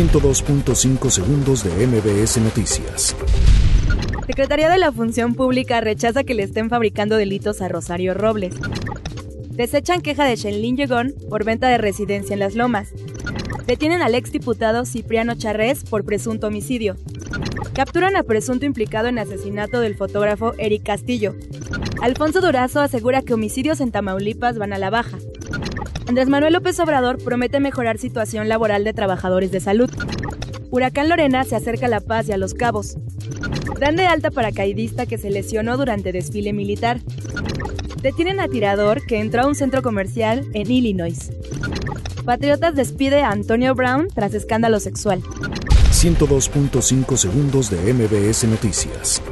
102.5 segundos de MBS Noticias. Secretaría de la Función Pública rechaza que le estén fabricando delitos a Rosario Robles. Desechan queja de Shenlin Yegón por venta de residencia en Las Lomas. Detienen al exdiputado Cipriano Charrés por presunto homicidio. Capturan a presunto implicado en asesinato del fotógrafo Eric Castillo. Alfonso Durazo asegura que homicidios en Tamaulipas van a la baja. Andrés Manuel López Obrador promete mejorar situación laboral de trabajadores de salud. Huracán Lorena se acerca a La Paz y a Los Cabos. Dan de alta paracaidista que se lesionó durante desfile militar. Detienen a tirador que entró a un centro comercial en Illinois. Patriotas despide a Antonio Brown tras escándalo sexual. 102.5 segundos de MBS Noticias.